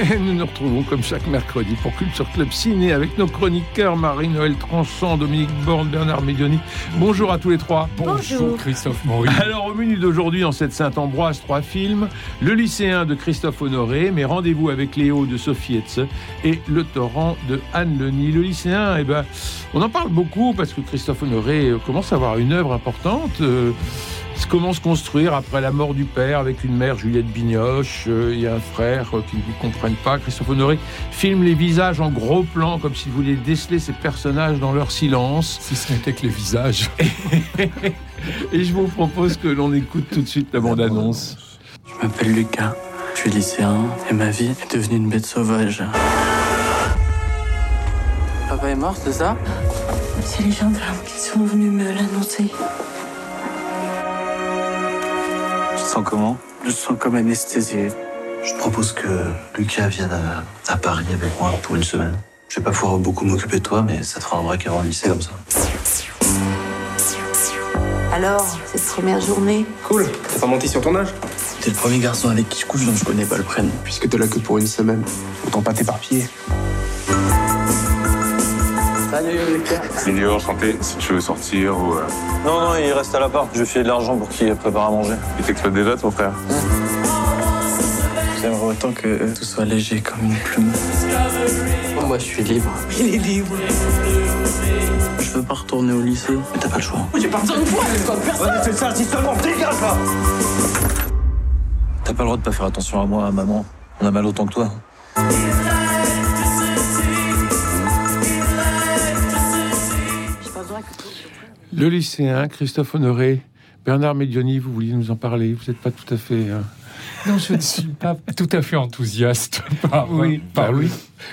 nous nous retrouvons comme chaque mercredi pour Culture Club Ciné avec nos chroniqueurs Marie-Noël Tranchant, Dominique Borne, Bernard Médioni. Bonjour à tous les trois. Bonjour, Christophe Maury. Alors au menu d'aujourd'hui dans cette Saint-Ambroise, trois films. Le lycéen de Christophe Honoré, mais rendez-vous avec Léo de Sophie Etze et Le torrent de Anne Leni. Le lycéen, eh ben, on en parle beaucoup parce que Christophe Honoré commence à avoir une œuvre importante. Euh, comment se construire après la mort du père avec une mère Juliette Bignoche euh, et un frère euh, qui ne vous comprennent pas. Christophe Honoré filme les visages en gros plan comme s'il voulait déceler ces personnages dans leur silence. Si ce n'était que les visages. et je vous propose que l'on écoute tout de suite la bande-annonce. Je m'appelle Lucas, je suis lycéen et ma vie est devenue une bête sauvage. Papa est mort, c'est ça? C'est les gendarmes qui sont venus me l'annoncer sens comment Je sens comme anesthésié. Je propose que Lucas vienne à, Paris avec moi pour une semaine. Je vais pas pouvoir beaucoup m'occuper de toi, mais ça te fera un break avant le lycée comme ça. Alors, cette première journée Cool. T'as pas menti sur ton âge T'es le premier garçon avec qui je couche dont je connais pas le prénom. Puisque t'es là que pour une semaine, autant pas t'éparpiller. Salut Lucas. Milieu santé, si tu veux sortir ou. Euh, non, non, il reste à l'appart. Je fais de l'argent pour qu'il prépare à manger. Il t'exploite déjà, ton frère J'aimerais autant que tout soit léger comme une plume. Moi, je suis libre. Il est libre. Je veux pas retourner au lycée. Mais t'as pas le choix. J'ai personne. C'est ça, si seulement, dégage là T'as pas le droit de pas faire attention à moi, à maman. On a mal autant que toi. Le lycéen, Christophe Honoré, Bernard Medioni, vous vouliez nous en parler, vous n'êtes pas tout à fait... Euh, non, je ne suis pas tout à fait enthousiaste par, oui, par, lui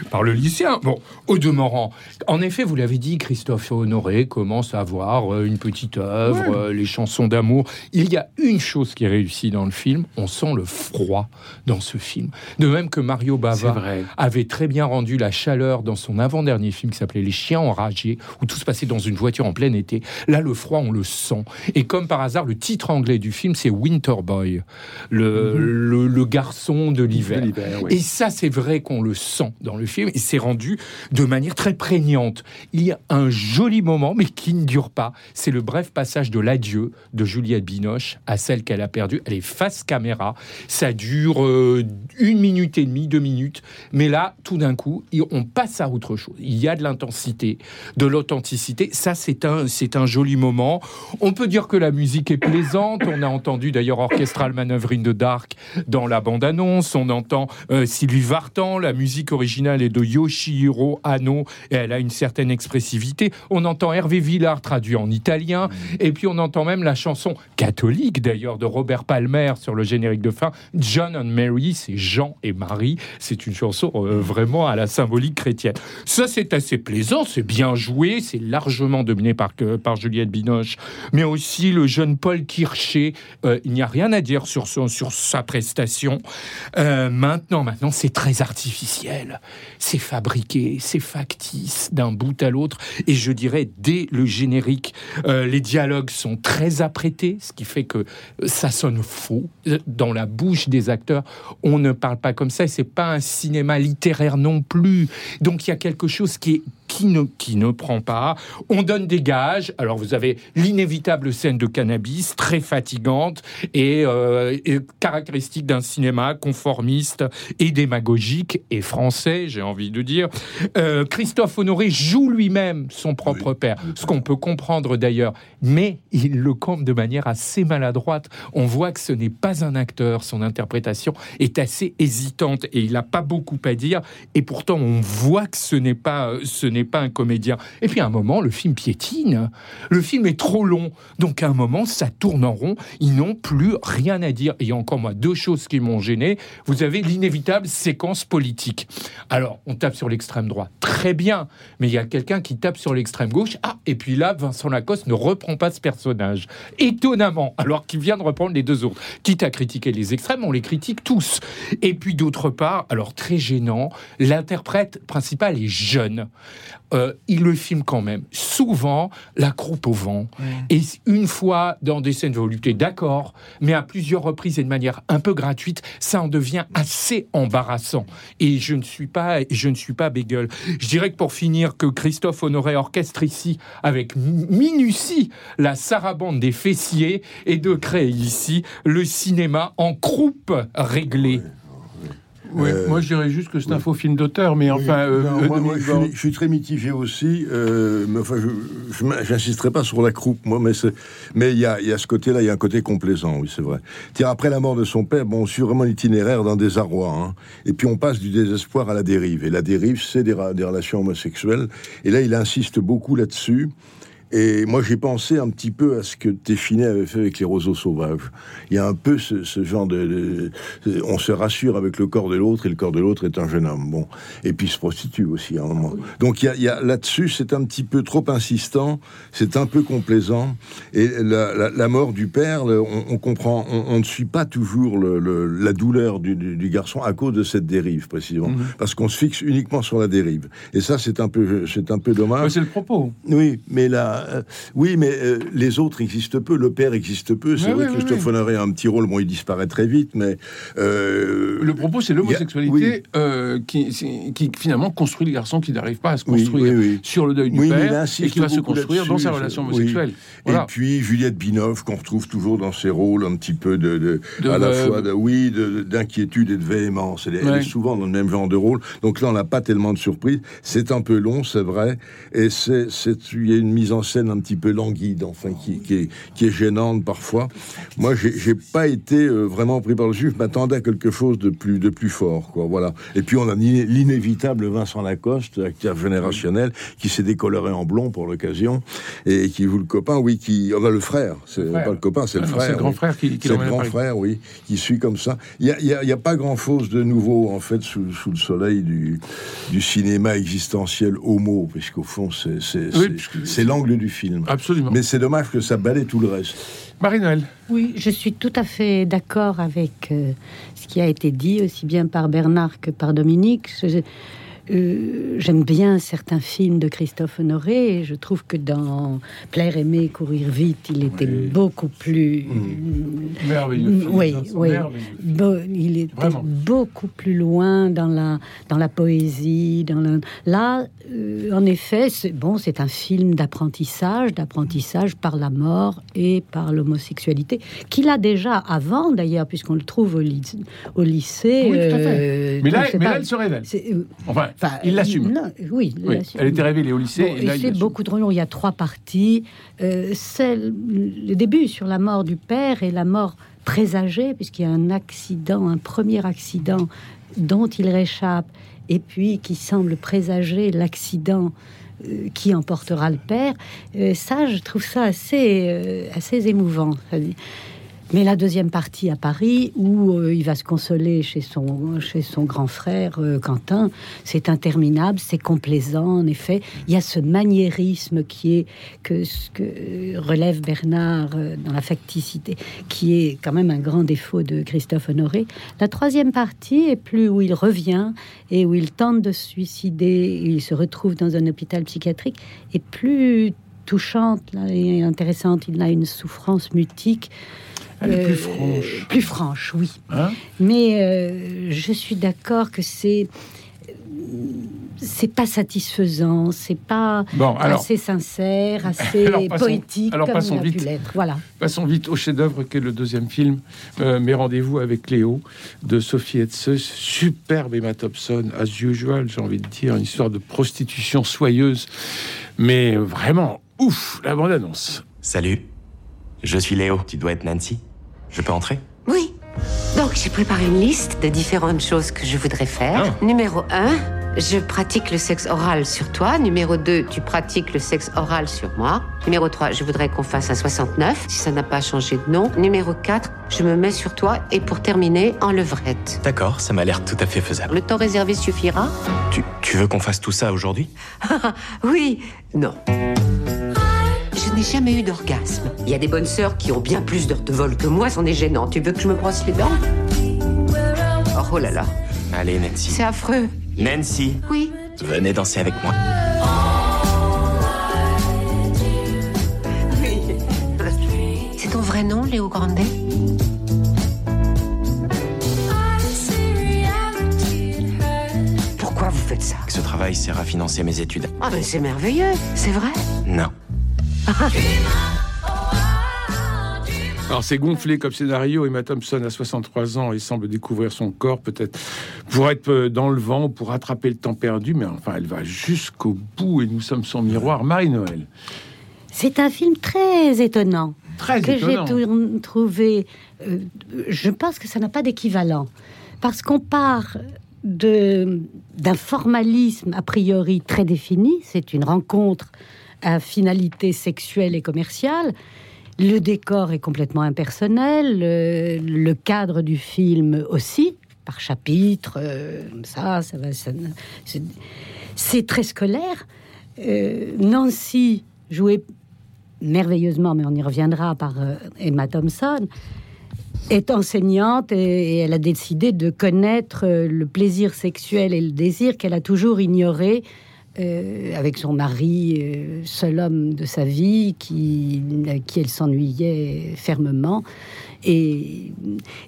par le lycéen. Bon, au demeurant, en effet, vous l'avez dit, Christophe Honoré commence à avoir euh, une petite œuvre, euh, les chansons d'amour. Il y a une chose qui est réussie dans le film, on sent le froid dans ce film. De même que Mario Bava avait très bien rendu la chaleur dans son avant-dernier film qui s'appelait Les chiens enragés, où tout se passait dans une voiture en plein été. Là, le froid, on le sent. Et comme par hasard, le titre anglais du film, c'est Winter Boy, le, mhm. Le, garçon de l'hiver. Et ça, c'est vrai qu'on le sent dans le film et c'est rendu de manière très prégnante. Il y a un joli moment, mais qui ne dure pas. C'est le bref passage de l'adieu de Juliette Binoche à celle qu'elle a perdue. Elle est face caméra. Ça dure euh, une minute et demie, deux minutes. Mais là, tout d'un coup, on passe à autre chose. Il y a de l'intensité, de l'authenticité. Ça, c'est un, c'est un joli moment. On peut dire que la musique est plaisante. On a entendu d'ailleurs Orchestral Manœuvrine de Dark dans la bande-annonce. On entend euh, Sylvie Vartan. La musique originale est de Yoshihiro Hano et elle a une certaine expressivité. On entend Hervé Villard traduit en italien et puis on entend même la chanson catholique d'ailleurs de Robert Palmer sur le générique de fin. John and Mary, c'est Jean et Marie. C'est une chanson euh, vraiment à la symbolique chrétienne. Ça, c'est assez plaisant, c'est bien joué, c'est largement dominé par, par Juliette Binoche, mais aussi le jeune Paul Kircher. Euh, il n'y a rien à dire sur, son, sur sa prestation. Euh, maintenant, maintenant, c'est très artificiel c'est fabriqué, c'est factice d'un bout à l'autre. Et je dirais, dès le générique, euh, les dialogues sont très apprêtés, ce qui fait que ça sonne faux. Dans la bouche des acteurs, on ne parle pas comme ça, c'est pas un cinéma littéraire non plus. Donc il y a quelque chose qui est qui ne, qui ne prend pas. On donne des gages. Alors vous avez l'inévitable scène de cannabis, très fatigante et, euh, caractéristique d'un cinéma conformiste et démagogique et français, j'ai envie de dire. Euh, Christophe Honoré joue lui-même son propre père, ce qu'on peut comprendre d'ailleurs, mais il le campe de manière assez maladroite. On voit que ce n'est pas un acteur, son interprétation est assez hésitante et il n'a pas beaucoup à dire, et pourtant on voit que ce n'est pas, ce n'est pas un comédien. Et puis à un moment, le film piétine. Le film est trop long. Donc à un moment, ça tourne en rond. Ils n'ont plus rien à dire. Et encore moi deux choses qui m'ont gêné. Vous avez l'inévitable séquence politique. Alors, on tape sur l'extrême droite. Très bien. Mais il y a quelqu'un qui tape sur l'extrême gauche. Ah, et puis là, Vincent Lacoste ne reprend pas ce personnage. Étonnamment. Alors qu'il vient de reprendre les deux autres. Quitte à critiquer les extrêmes, on les critique tous. Et puis d'autre part, alors très gênant, l'interprète principal est jeune. Euh, il le filme quand même. Souvent, la croupe au vent. Et une fois dans des scènes de volupté, d'accord, mais à plusieurs reprises et de manière un peu gratuite, ça en devient assez embarrassant. Et je ne suis pas, je ne suis pas bégueule. Je dirais que pour finir, que Christophe Honoré orchestre ici avec minutie la sarabande des fessiers et de créer ici le cinéma en croupe réglée. Oui, Euh, moi je dirais juste que c'est un faux film d'auteur, mais Oui, enfin. euh, non, moi, moi, je, suis, je suis très mitigé aussi. euh, mais enfin, je n'insisterai pas sur la croupe, moi, mais c'est- mais il y a, il y a ce côté-là, il y a un côté complaisant, oui, c'est vrai. Tiens, après la mort de son père, bon, on suit vraiment l'itinéraire d'un désarroi. hein. Et puis on passe du désespoir à la dérive. Et la dérive, c'est des relations homosexuelles. Et là, il insiste beaucoup là-dessus. Et moi, j'ai pensé un petit peu à ce que Téchiné avait fait avec les roseaux sauvages. Il y a un peu ce, ce genre de, de- On se rassure avec le corps de l'autre, et le corps de l'autre est un jeune homme. Bon. Et puis il se prostitue aussi à un moment. Donc il y a, il y a- là-dessus, c'est un petit peu trop insistant, c'est un peu complaisant. Et la, la- la mort du père, le- on, on comprend, on, on ne suit pas toujours le- le- la douleur du, du- du garçon à cause de cette dérive, précisément. Parce qu'on se fixe uniquement sur la dérive. Et ça, c'est un peu, c'est un peu dommage. c'est le propos. Oui, mais là, euh, oui, mais euh, les autres existent peu. Le père existe peu. C'est vrai que Christophe ouais, Honoré a un petit rôle. Bon, il disparaît très vite, mais euh, Le propos, c'est l'homosexualité a- oui. qui, finalement construit le garçon qui n'arrive pas à se Oui, construire oui, oui. sur le deuil du Oui, père et qui va se construire dans sa relation oui. homosexuelle. Et puis Juliette Binoff, qu'on retrouve toujours dans ses rôles un petit peu de, de- De à la fois de, oui, de- d'inquiétude et de véhémence. Elle, est- elle Ouais. est souvent dans le même genre de rôle. Donc là, on n'a pas tellement de surprises. C'est un peu long, c'est vrai. Et c'est, c'est- il y a une mise en scène un petit peu languide, enfin, qui, qui est, qui est gênante parfois. Moi, j'ai, pas été euh, vraiment pris par le jus. Je m'attendais à quelque chose de plus, de plus fort, quoi. Voilà. Et puis on a l'iné- l'inévitable Vincent Lacoste, acteur générationnel, qui s'est décoloré en blond pour l'occasion et qui joue le copain, oui, qui, on a le frère. C'est pas le copain, c'est Ah le non, frère. c'est le grand oui. frère qui- qui C'est le grand frère, oui, qui suit comme ça. Il y a, a- a pas grand chose de nouveau en fait sous, sous le soleil du, du cinéma existentiel homo, puisqu'au fond c'est Oui, c'est- du film. Absolument. Mais c'est dommage que ça balaye tout le reste. Marie-Noël. Oui, je suis tout à fait d'accord avec euh, ce qui a été dit, aussi bien par Bernard que par Dominique. Je- euh, J'aime bien certains films de Christophe Honoré et je trouve que dans Plaire, aimer, courir vite, il était Oui. beaucoup plus. Merveilleux. Mm, film, oui, oui. merveilleux. Il était Vraiment. beaucoup plus loin dans la, dans la poésie. Dans. Là, euh, en effet, c'est bon, c'est un film d'apprentissage, d'apprentissage par la mort et par l'homosexualité, qu'il a déjà avant d'ailleurs, puisqu'on le trouve au, lyc- au lycée. Oui, tout à fait. euh, Mais là, mais là, elle se révèle. Enfin, enfin, il l'assume. non, Oui, il Oui, l'assume. elle était révélée au lycée. Bon, et c'est l'assume. beaucoup trop long. Il y a trois parties. Euh, celle- le début sur la mort du père et la mort présagée, puisqu'il y a un accident, un premier accident dont il réchappe, et puis qui semble présager l'accident euh, qui emportera le père. Euh, ça, je trouve ça assez, euh, assez émouvant. Mais la deuxième partie à Paris, où euh, il va se consoler chez son, chez son grand frère euh, Quentin, c'est interminable, c'est complaisant, en effet. Il y a ce maniérisme qui est, que, ce que relève Bernard euh, dans la facticité, qui est quand même un grand défaut de Christophe Honoré. La troisième partie est plus où il revient et où il tente de se suicider, il se retrouve dans un hôpital psychiatrique, est plus touchante et intéressante. Il a une souffrance mutique. Elle est plus Euh, franche. Plus franche, oui. Hein Mais euh, je suis d'accord que c'est c'est pas satisfaisant, c'est pas Bon, alors, assez sincère, assez Alors, passons- poétique alors, comme passons il a pu vite. l'être. Voilà. passons vite au chef-d'œuvre qu'est le deuxième film, euh, Mes rendez-vous avec Léo, de Sophie Etzeux. Superbe Emma Thompson, as usual, j'ai envie de dire, une histoire de prostitution soyeuse, mais vraiment, ouf, la bande-annonce. Salut, je suis Léo. Tu dois être Nancy. Je peux entrer? Oui. Donc j'ai préparé une liste de différentes choses que je voudrais faire. Numéro 1, je pratique le sexe oral sur toi. Numéro 2, tu pratiques le sexe oral sur moi. Numéro 3, je voudrais qu'on fasse un 69, si ça n'a pas changé de nom. Numéro 4, je me mets sur toi. Et pour terminer, en levrette. D'accord, ça m'a l'air tout à fait faisable. Le temps réservé suffira? Tu, tu veux qu'on fasse tout ça aujourd'hui? Oui, non. Je n'ai jamais eu d'orgasme. Il y a des bonnes sœurs qui ont bien plus d'heures de vol que moi, c'en est gênant. Tu veux que je me brosse les dents? Oh, oh là là, Allez, Nancy. c'est affreux. Nancy, Oui. venez danser avec moi. C'est ton vrai nom, Léo Grandet Pourquoi vous faites ça? Ce travail sert à financer mes études. Ah ben c'est merveilleux, c'est vrai? Non. Alors c'est gonflé comme scénario. Emma Thompson a 63 ans et semble découvrir son corps peut-être pour être euh, dans le vent, pour rattraper le temps perdu. Mais enfin, elle va jusqu'au bout et nous sommes son miroir. Marie-Noël. C'est un film très étonnant. Très que j'ai trouvé. euh, je pense que ça n'a pas d'équivalent. Parce qu'on part de- d'un formalisme a priori très défini. C'est une rencontre à finalité sexuelle et commerciale. Le décor est complètement impersonnel. Le, le cadre du film aussi, par chapitre. euh, ça, ça va. c'est- très scolaire. Euh, Nancy jouée merveilleusement, mais on y reviendra par euh, Emma Thompson, est enseignante et, elle a décidé de connaître euh, le plaisir sexuel et le désir qu'elle a toujours ignoré euh, avec son mari, euh, seul homme de sa vie, qui, à qui elle s'ennuyait fermement. Et,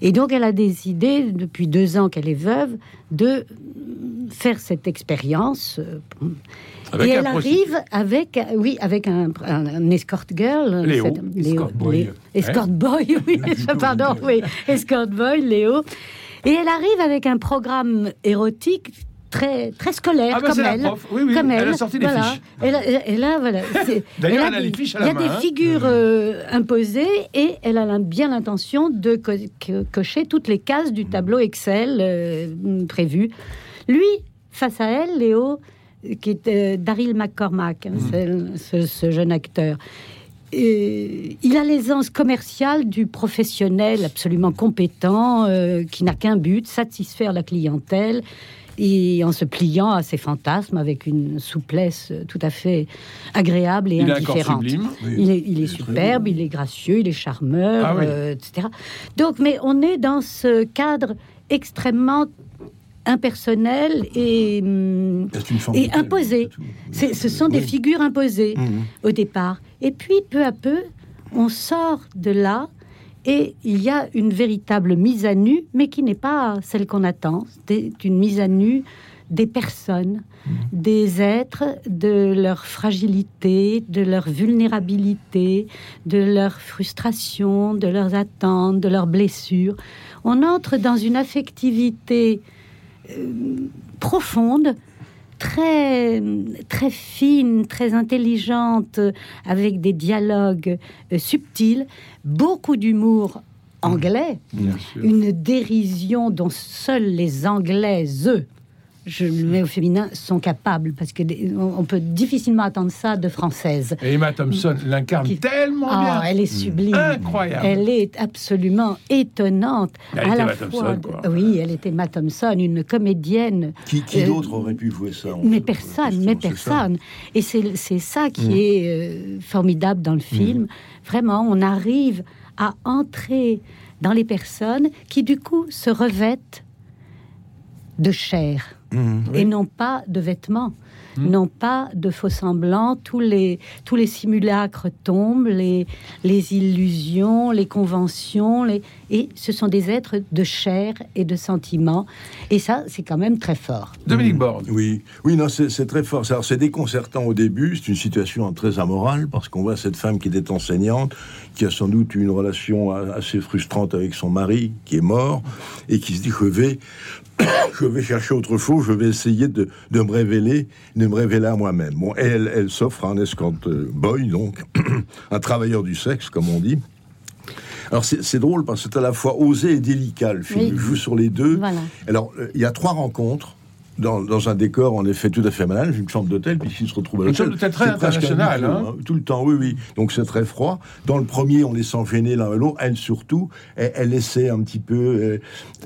et donc elle a décidé, depuis deux ans qu'elle est veuve, de faire cette expérience. euh, Avec et elle arrive avec, euh, oui, avec un, un- un escort girl. Léo. Escort boy. Léo. Escort boy, oui, pardon, oui, escort boy, Léo. Et elle arrive avec un programme érotique très, très scolaire, Ah bah, comme elle. prof. Oui, oui, comme elle elle. a sorti voilà. fiches. Et là, et là, voilà. D'ailleurs, elle a les des- fiches à Il y a main, des hein. figures euh, imposées et elle a bien l'intention de co- co- cocher toutes les cases du tableau Excel euh, prévu. Lui, face à elle, Léo, qui est euh, Daryl McCormack, hein, c'est- ce, ce jeune acteur. Et il a l'aisance commerciale du professionnel absolument compétent euh, qui n'a qu'un but, satisfaire la clientèle et en se pliant à ses fantasmes avec une souplesse tout à fait agréable et Il indifférente. sublime. Il est, il est superbe, il est gracieux, il est charmeur, Ah oui. euh, etc. Donc, mais on est dans ce cadre extrêmement impersonnel et, hum, et imposé. Ce sont des Oui. figures imposées Mhm. au départ. Et puis, peu à peu, on sort de là et il y a une véritable mise à nu, mais qui n'est pas celle qu'on attend. C'est une mise à nu des personnes, des êtres, de leur fragilité, de leur vulnérabilité, de leur frustration, de leurs attentes, de leurs blessures. On entre dans une affectivité euh, profonde, très, très fine, très intelligente, euh, avec des dialogues euh, subtils, beaucoup d'humour anglais, une dérision dont seuls les Anglais, eux, je le mets au féminin, sont capables, parce que on peut difficilement attendre ça de françaises. Et Emma Thompson l'incarne Qui- tellement Ah, bien. elle est sublime. Incroyable. Elle est absolument étonnante. Elle à était la Emma fois, Thompson, quoi. oui, elle était Emma Thompson, une comédienne. Qui, qui Euh, d'autre aurait pu jouer ça Mais fait personne, mais personne. Et c'est c'est ça qui Mm. est euh, formidable dans le film. Vraiment, on arrive à entrer dans les personnes qui, du coup, se revêtent de chair Mhm. et non pas de vêtements, Hmm. non pas de faux semblants. Tous les, tous les simulacres tombent, les, les illusions, les conventions, les... et ce sont des êtres de chair et de sentiments. Et ça, c'est quand même très fort. Dominique Borde. Oui, oui, non, c'est c'est très fort. Alors, c'est déconcertant au début. C'est une situation très amorale parce qu'on voit cette femme qui était enseignante, qui a sans doute eu une relation a- assez frustrante avec son mari, qui est mort, et qui se dit je vais, je vais chercher autre chose. Je vais essayer de, de me révéler, de me révéler à moi-même. Bon, elle, elle s'offre à un escort euh, boy, donc un travailleur du sexe, comme on dit. Alors c'est drôle parce que c'est à la fois osé et délicat. Le film Oui. joue sur les deux. Voilà. Alors, euh, il y a trois rencontres. dans, dans un décor en effet tout à fait malin, une chambre d'hôtel, puisqu'il se retrouve à l'hôtel. chambre d'hôtel très C'est internationale, huis clos, hein. Tout le temps, oui, oui. Donc c'est très froid. Dans le premier, on les sent gêner l'un et l'autre. Elle surtout, elle, elle essaie un petit peu. euh,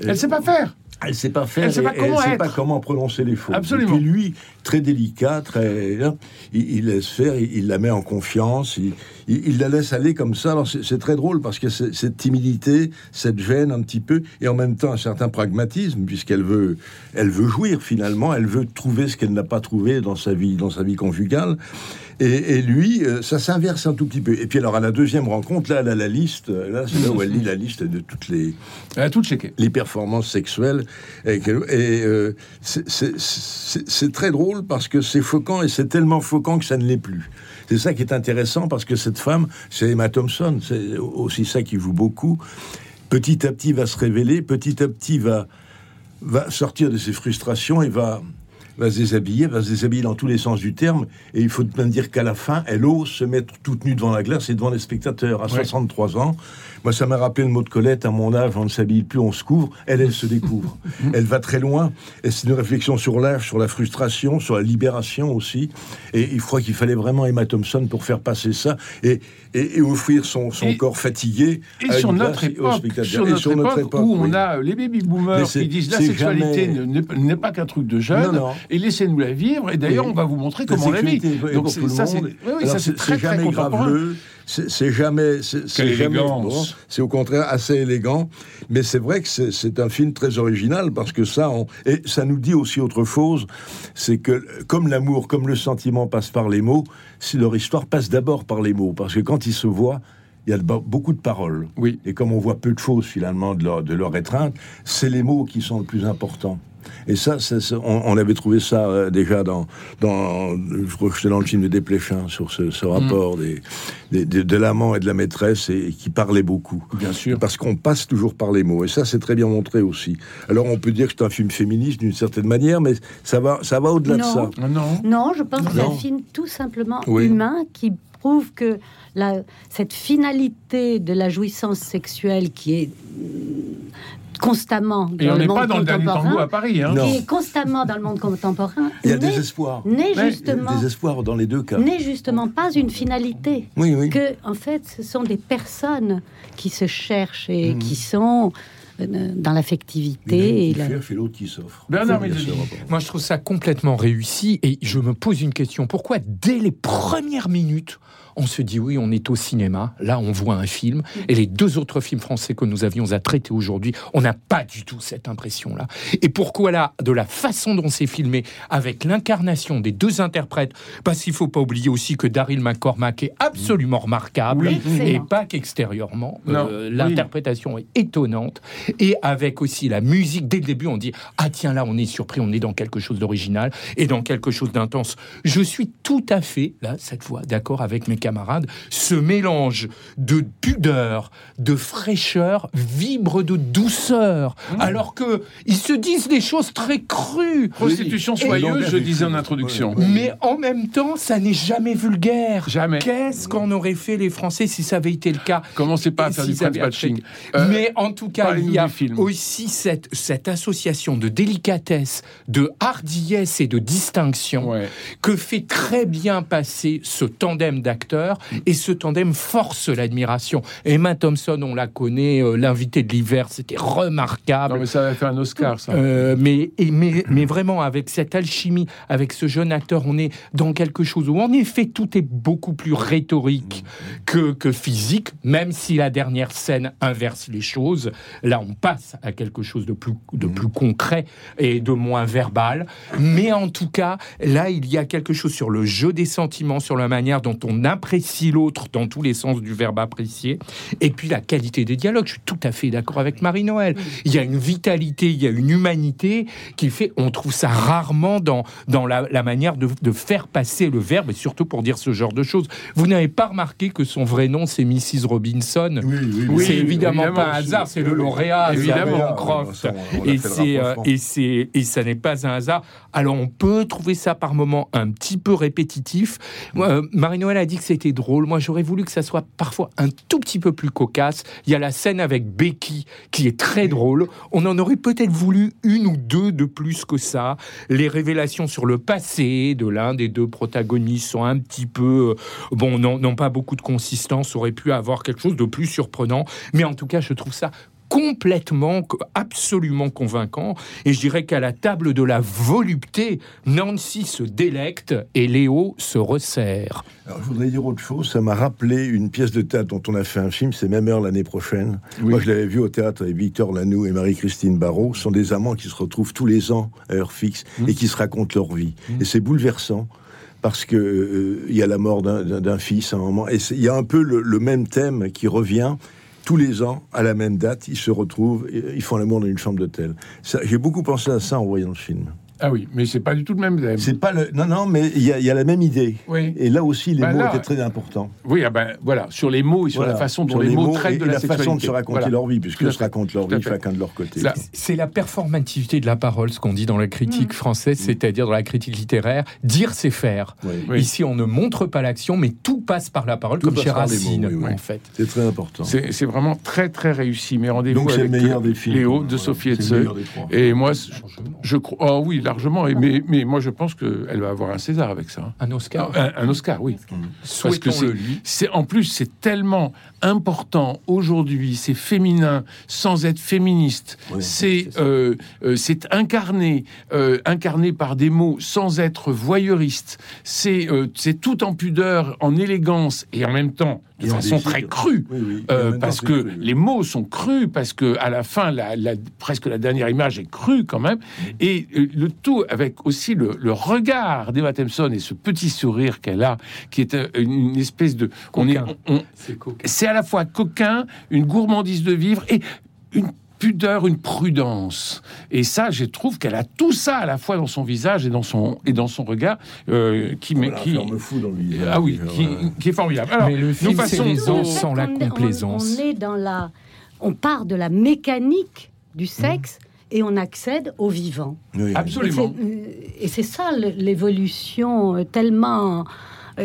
Elle sait pas faire. Elle sait pas faire. Elle sait pas et comment sait pas comment prononcer les fautes. Absolument. Et puis lui, très délicat, très, hein, il, il laisse faire, il, il la met en confiance, il, il- la laisse aller comme ça. Alors c'est très drôle parce que cette timidité, cette gêne un petit peu, et en même temps un certain pragmatisme puisqu'elle veut, elle veut jouir finalement, elle veut trouver ce qu'elle n'a pas trouvé dans sa vie, dans sa vie conjugale. Et, et lui, euh, ça s'inverse un tout petit peu. Et puis alors à la deuxième rencontre, là, elle a la liste. Là, c'est là où elle lit la liste de toutes les Elle a tout checké. les performances sexuelles. Et, euh, c'est- très drôle parce que c'est choquant et c'est tellement choquant que ça ne l'est plus. C'est ça qui est intéressant parce que cette femme, c'est Emma Thompson, c'est aussi ça qui joue beaucoup. Petit à petit va se révéler, petit à petit va, va sortir de ses frustrations et va, va se déshabiller, va se déshabiller dans tous les sens du terme. Et il faut bien dire qu'à la fin, elle ose se mettre toute nue devant la glace et devant les spectateurs à 63 ans. Moi, ça m'a rappelé le mot de Colette, à mon âge, on ne s'habille plus, on se couvre. Elle, elle se découvre. elle va très loin. Et c'est une réflexion sur l'âge, sur la frustration, sur la libération aussi. Et il croit qu'il fallait vraiment Emma Thompson pour faire passer ça et, et, et offrir son, son Et- corps fatigué Et à sur une notre époque, sur Et notre époque, où oui. on a les baby boomers qui disent la sexualité jamais- n'est n'est pas qu'un truc de jeune, Non, non. Et laissez-nous la vivre. Et d'ailleurs, on va vous montrer comment on la vit. Donc ça, c'est oui, oui, très très contemporain. c'est jamais, c'est au contraire assez élégant. Mais c'est vrai que c'est- un film très original parce que ça, on- et ça nous dit aussi autre chose, c'est que comme l'amour, comme le sentiment passe par les mots, si leur histoire passe d'abord par les mots, parce que quand ils se voient. Il y a beaucoup de paroles. Oui. Et comme on voit peu de choses finalement de leur, de leur étreinte, c'est les mots qui sont le plus importants. Et ça, on, on avait trouvé ça euh, déjà dans, dans, je crois que c'était dans le film de Desplechin sur ce, Mm. ce rapport des, des- de, de l'amant et de la maîtresse et, qui parlait beaucoup. Bien sûr. Parce qu'on passe toujours par les mots. Et ça, c'est très bien montré aussi. Alors, on peut dire que c'est un film féministe d'une certaine manière, mais ça va, ça va au-delà de ça. Ah non. Non, je pense que c'est un film tout simplement Oui. humain qui prouve que la, cette finalité de la jouissance sexuelle qui est mm, constamment Et dans on le n'est monde pas dans le dernier contemporain, tango à Paris. Hein. Qui est constamment dans le monde contemporain, Il y a des espoirs. n'est Il y a justement, des espoirs dans les deux cas. n'est justement pas une finalité. Oui, oui. Que en fait, ce sont des personnes qui se cherchent et Mhm. qui sont euh, dans l'affectivité. et qui la- et l'autre qui s'offre. Bernard. Moi, je trouve ça complètement réussi et je me pose une question. Pourquoi, dès les premières minutes, on se dit oui, on est au cinéma, là, on voit un film, et les deux autres films français que nous avions à traiter aujourd'hui, on n'a pas du tout cette impression-là. Et pourquoi là, de la façon dont c'est filmé, avec l'incarnation des deux interprètes, parce qu'il faut pas oublier aussi que Daryl McCormack est absolument remarquable, Oui. et pas qu'extérieurement. Euh, oui. L'interprétation est étonnante, et avec aussi la musique, dès le début, on dit ah tiens là, on est surpris, on est dans quelque chose d'original et dans quelque chose d'intense. Je suis tout à fait là cette fois d'accord avec mes camarades. Ce mélange de pudeur, de fraîcheur vibre de douceur, Mmh. alors que ils se disent des choses très crues. Prostitution soyeuse, je disais en introduction. mais en même temps, ça n'est jamais vulgaire. Jamais. Qu'est-ce qu'en auraient fait les Français si ça avait été le cas? Commencez pas à faire si du ça French avait patching. été- Euh, Mais en tout cas, il y a aussi cette, cette association de délicatesse, de hardiesse et de distinction Ouais. que fait très bien passer ce tandem d'acteurs et ce tandem force l'admiration. Emma Thompson, on la connaît, euh, l'invité de l'hiver, c'était remarquable. Non, mais ça va faire un Oscar, ça. Euh, mais, et- mais, mais vraiment, avec cette alchimie, avec ce jeune acteur, on est dans quelque chose où, en effet, tout est beaucoup plus rhétorique que, que physique, même si la dernière scène inverse les choses. Là, on passe à quelque chose de plus, de plus concret et de moins verbal. Mais en tout cas, là, il y a quelque chose sur le jeu des sentiments, sur la manière dont on apprécie l'autre dans tous les sens du verbe apprécier. Et puis la qualité des dialogues. Je suis tout à fait d'accord avec Marie-Noël. Il y a une vitalité, il y a une humanité qui fait, on trouve ça rarement dans, dans la, la manière de, de faire passer le verbe, et surtout pour dire ce genre de choses. Vous n'avez pas remarqué que son vrai nom, c'est Mrs. Robinson? Oui, oui, oui. c'est évidemment, évidemment, pas un hasard, c'est le lauréat, Évidemment. Croft. Ouais, on- on a Et c'est euh, et c'est et ça n'est pas un hasard. Alors on peut trouver ça par moments un petit peu répétitif. Euh, Marie-Noël a dit que c'était drôle. Moi, j'aurais voulu que ça soit parfois un tout petit peu plus cocasse. Il y a la scène avec Becky qui est très drôle. On en aurait peut-être voulu une ou deux de plus que ça. Les révélations sur le passé de l'un des deux protagonistes sont un petit peu, euh, bon, n'ont pas beaucoup de consistance, aurait pu avoir quelque chose de plus surprenant. Mais en tout cas, je trouve ça complètement, absolument convaincant. Et je dirais qu'à la table de la volupté, Nancy se délecte et Léo se resserre. Alors, je voudrais dire autre chose. Ça m'a rappelé une pièce de théâtre dont on a fait un film, c'est Même heure l'année prochaine. Moi, je l'avais vu au théâtre avec Victor Lanoux et Marie-Christine Barrault. Ce sont des amants qui se retrouvent tous les ans à heure fixe Mmh. et qui se racontent leur vie. Et c'est bouleversant parce que euh, il y a la mort d'un- fils à un moment. Et c'est- il y a un peu le, le même thème qui revient. Tous les ans, à la même date, ils se retrouvent, et ils font l'amour dans une chambre d'hôtel. J'ai beaucoup pensé à ça en voyant le film. Ah oui, mais c'est pas du tout le même thème. C'est pas le. Non, non, mais il y, a- il y a la même idée. Oui. Et là aussi, les Bah mots là- étaient très importants. Oui, ah ben voilà, sur les mots et sur Voilà. la façon dont Sur les, les mots, mots traitent et de la, la façon de se raconter Voilà. leur vie, puisqu'ils se racontent leur vie chacun de leur côté. C'est la performativité de la parole, ce qu'on dit dans la critique Mm. française, c'est-à-dire dans la critique littéraire. Dire, c'est faire. Oui. Ici, on ne montre pas l'action, mais tout passe par la parole, Tout comme chez Racine, mots, oui, oui. en fait. C'est très important. C'est vraiment très très réussi. Mais rendez-vous avec meilleur des films. Léo de Sophie c'est le Etzel. meilleur des trois. Et moi, je, je crois. Oh oui, largement. Et, mais, mais moi, je pense qu'elle va avoir un César avec ça. hein. Un Oscar. Un, un Oscar, oui. Parce que c'est, c'est en plus c'est tellement important aujourd'hui, c'est féminin sans être féministe. c'est euh, euh, c'est incarné, euh, incarné par des mots sans être voyeuriste. C'est euh, c'est tout en pudeur, en élégance et en même temps de façon très crue, Oui, oui. Euh, parce c'est que cru, oui. les mots sont crus, parce que à la fin, la, la- presque la dernière image est crue quand même, et euh, le tout avec aussi le, le regard d'Emma Thompson et ce petit sourire qu'elle a, qui est euh, une, espèce de, on est, Coquin. on- C'est coquin. c'est à la fois coquin, une gourmandise de vivre et une pudeur, une prudence. Et ça, je trouve qu'elle a tout ça à la fois dans son visage et dans son et dans son regard, euh, qui, Voilà, qui, un ferme fou dans le visage. ah oui, qui, est formidable. Alors, Mais le nous film, c'est passons les sans la On est- on- complaisance. On, est dans la, on part de la mécanique du sexe et on accède au vivant. Oui, oui. Absolument. Et c'est- euh, ça l'évolution euh, tellement euh,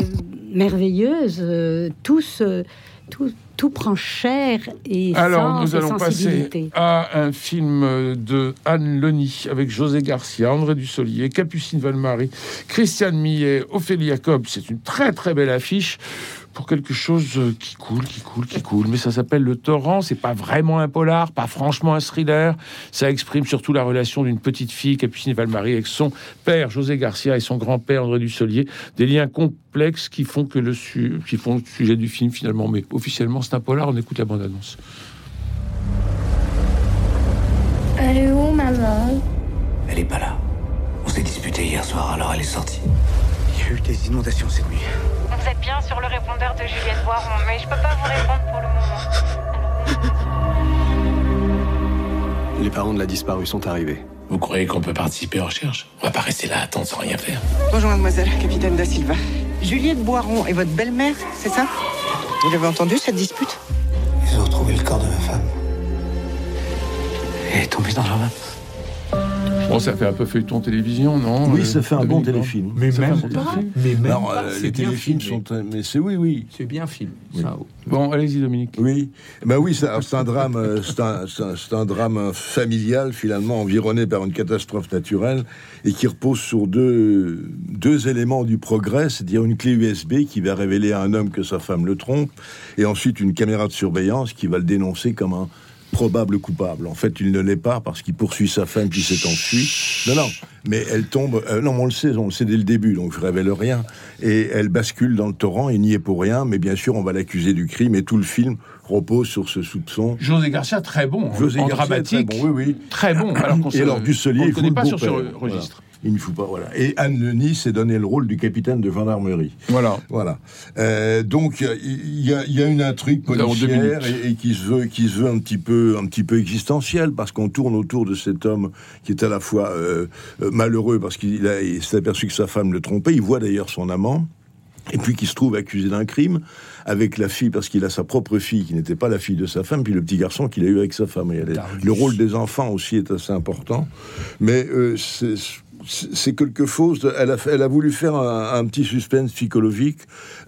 merveilleuse. euh, Tout, se- tout, tout prend chair et Alors, nous allons passer à un film de Anne Leni avec José Garcia, André Dussolier, Capucine Valmarie, Christiane Millet, Ophélie Jacob. C'est une très très belle affiche pour quelque chose euh, qui coule, qui coule, qui coule. Mais ça s'appelle Le Torrent. C'est pas vraiment un polar, pas franchement un thriller. Ça exprime surtout la relation d'une petite fille, Capucine Valmarie, avec son père José Garcia et son grand-père André Dussolier. Des liens complexes qui font que le su- qui font le sujet du film finalement. Mais officiellement, c'est un polar. On écoute la bande-annonce. Elle est où, maman Elle est pas là. On s'est disputé hier soir, alors elle est sortie. Il y a eu des inondations cette nuit. Vous êtes bien sur le répondeur de Juliette Boiron, mais je peux pas vous répondre pour le moment. Les parents de la disparue sont arrivés. Vous croyez qu'on peut participer aux recherches On va pas rester là à attendre sans rien faire. Bonjour mademoiselle, capitaine Da Silva. Juliette Boiron est votre belle-mère, c'est ça Vous l'avez entendu cette dispute? Ils ont retrouvé le corps de ma femme. Elle est tombée dans le jardin. Bon, ça fait un peu feuilleton télévision, non Oui, euh, ça fait un bon téléfilm. Mais Ça même pas. Mais même Alors, pas. euh, C'est les téléfilms filmé. sont. Mais c'est oui, oui. C'est bien film. Oui. Ça, Bon, allez-y, Dominique. Oui, ben oui, c'est c'est un drame, euh, c'est un, drame euh, familial finalement environné par une catastrophe naturelle et qui repose sur deux, deux éléments du progrès, c'est-à-dire une clé USB qui va révéler à un homme que sa femme le trompe et ensuite une caméra de surveillance qui va le dénoncer comme un probable coupable. En fait, il ne l'est pas parce qu'il poursuit sa femme qui s'est enfuie. Non, non, mais elle tombe. euh, non, on le sait, on le sait dès le début, donc je révèle rien. Et elle bascule dans le torrent. Il n'y est pour rien, mais bien sûr, on va l'accuser du crime. Et tout le film repose sur ce soupçon. José Garcia, très bon. José en Garcia dramatique. très bon, oui, oui. Très bon. Alors qu'on Et alors, Dusselier, on il ne connaît pas sur ce registre. voilà. Il ne faut pas, voilà. Et Anne Lenis s'est donné le rôle du capitaine de gendarmerie. Voilà. Voilà. Euh, donc il y, a- il y a une intrigue policière et, et qui se veut, qui se veut un petit peu, un petit peu existentielle parce qu'on tourne autour de cet homme qui est à la fois euh, euh, malheureux parce qu'il il s'est aperçu que sa femme le trompait. Il voit d'ailleurs son amant. Et puis qui se trouve accusé d'un crime avec la fille, parce qu'il a sa propre fille qui n'était pas la fille de sa femme, puis le petit garçon qu'il a eu avec sa femme. Et elle est- le rôle des enfants aussi est assez important. Mais euh, c'est- quelque chose. De, elle, a, elle a voulu faire un, un petit suspense psychologique.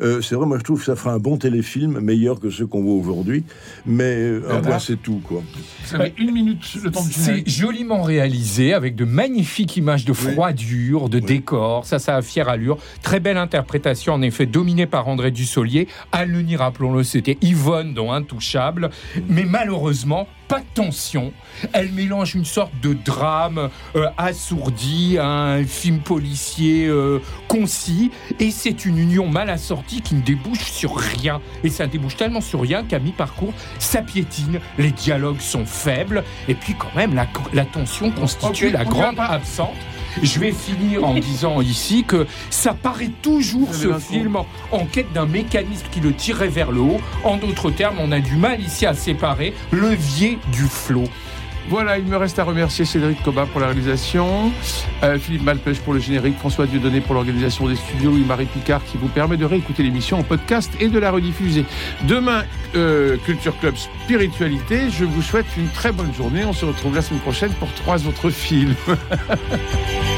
Euh, c'est vrai, moi je trouve que ça fera un bon téléfilm, meilleur que ceux qu'on voit aujourd'hui. Mais euh, un point, c'est tout, quoi. Vous avez une minute le temps C'est joliment réalisé avec de magnifiques images de froidure, de décor. Ça, ça a fière allure. Très belle interprétation, en effet, dominée par André Dussolier. Anne Leni, rappelons-le, c'était Yvonne dans Intouchable. Mais malheureusement, pas de tension. Elle mélange une sorte de drame euh, assourdi à un film policier euh, concis. Et c'est une union mal assortie qui ne débouche sur rien. Et ça débouche tellement sur rien qu'à mi-parcours, ça piétine. Les dialogues sont faibles. Et puis, quand même, la, la tension constitue Ok, la grande absente. Je vais finir en disant ici que ça paraît toujours ce film en quête d'un mécanisme qui le tirait vers le haut. En d'autres termes, on a du mal ici à séparer levier du flot. Voilà, il me reste à remercier Cédric Cobat pour la réalisation, euh, Philippe Malpêche pour le générique, François Dieudonné pour l'organisation des studios et Marie Picard qui vous permet de réécouter l'émission en podcast et de la rediffuser. Demain, euh, Culture Club Spiritualité. Je vous souhaite une très bonne journée. On se retrouve la semaine prochaine pour trois autres films.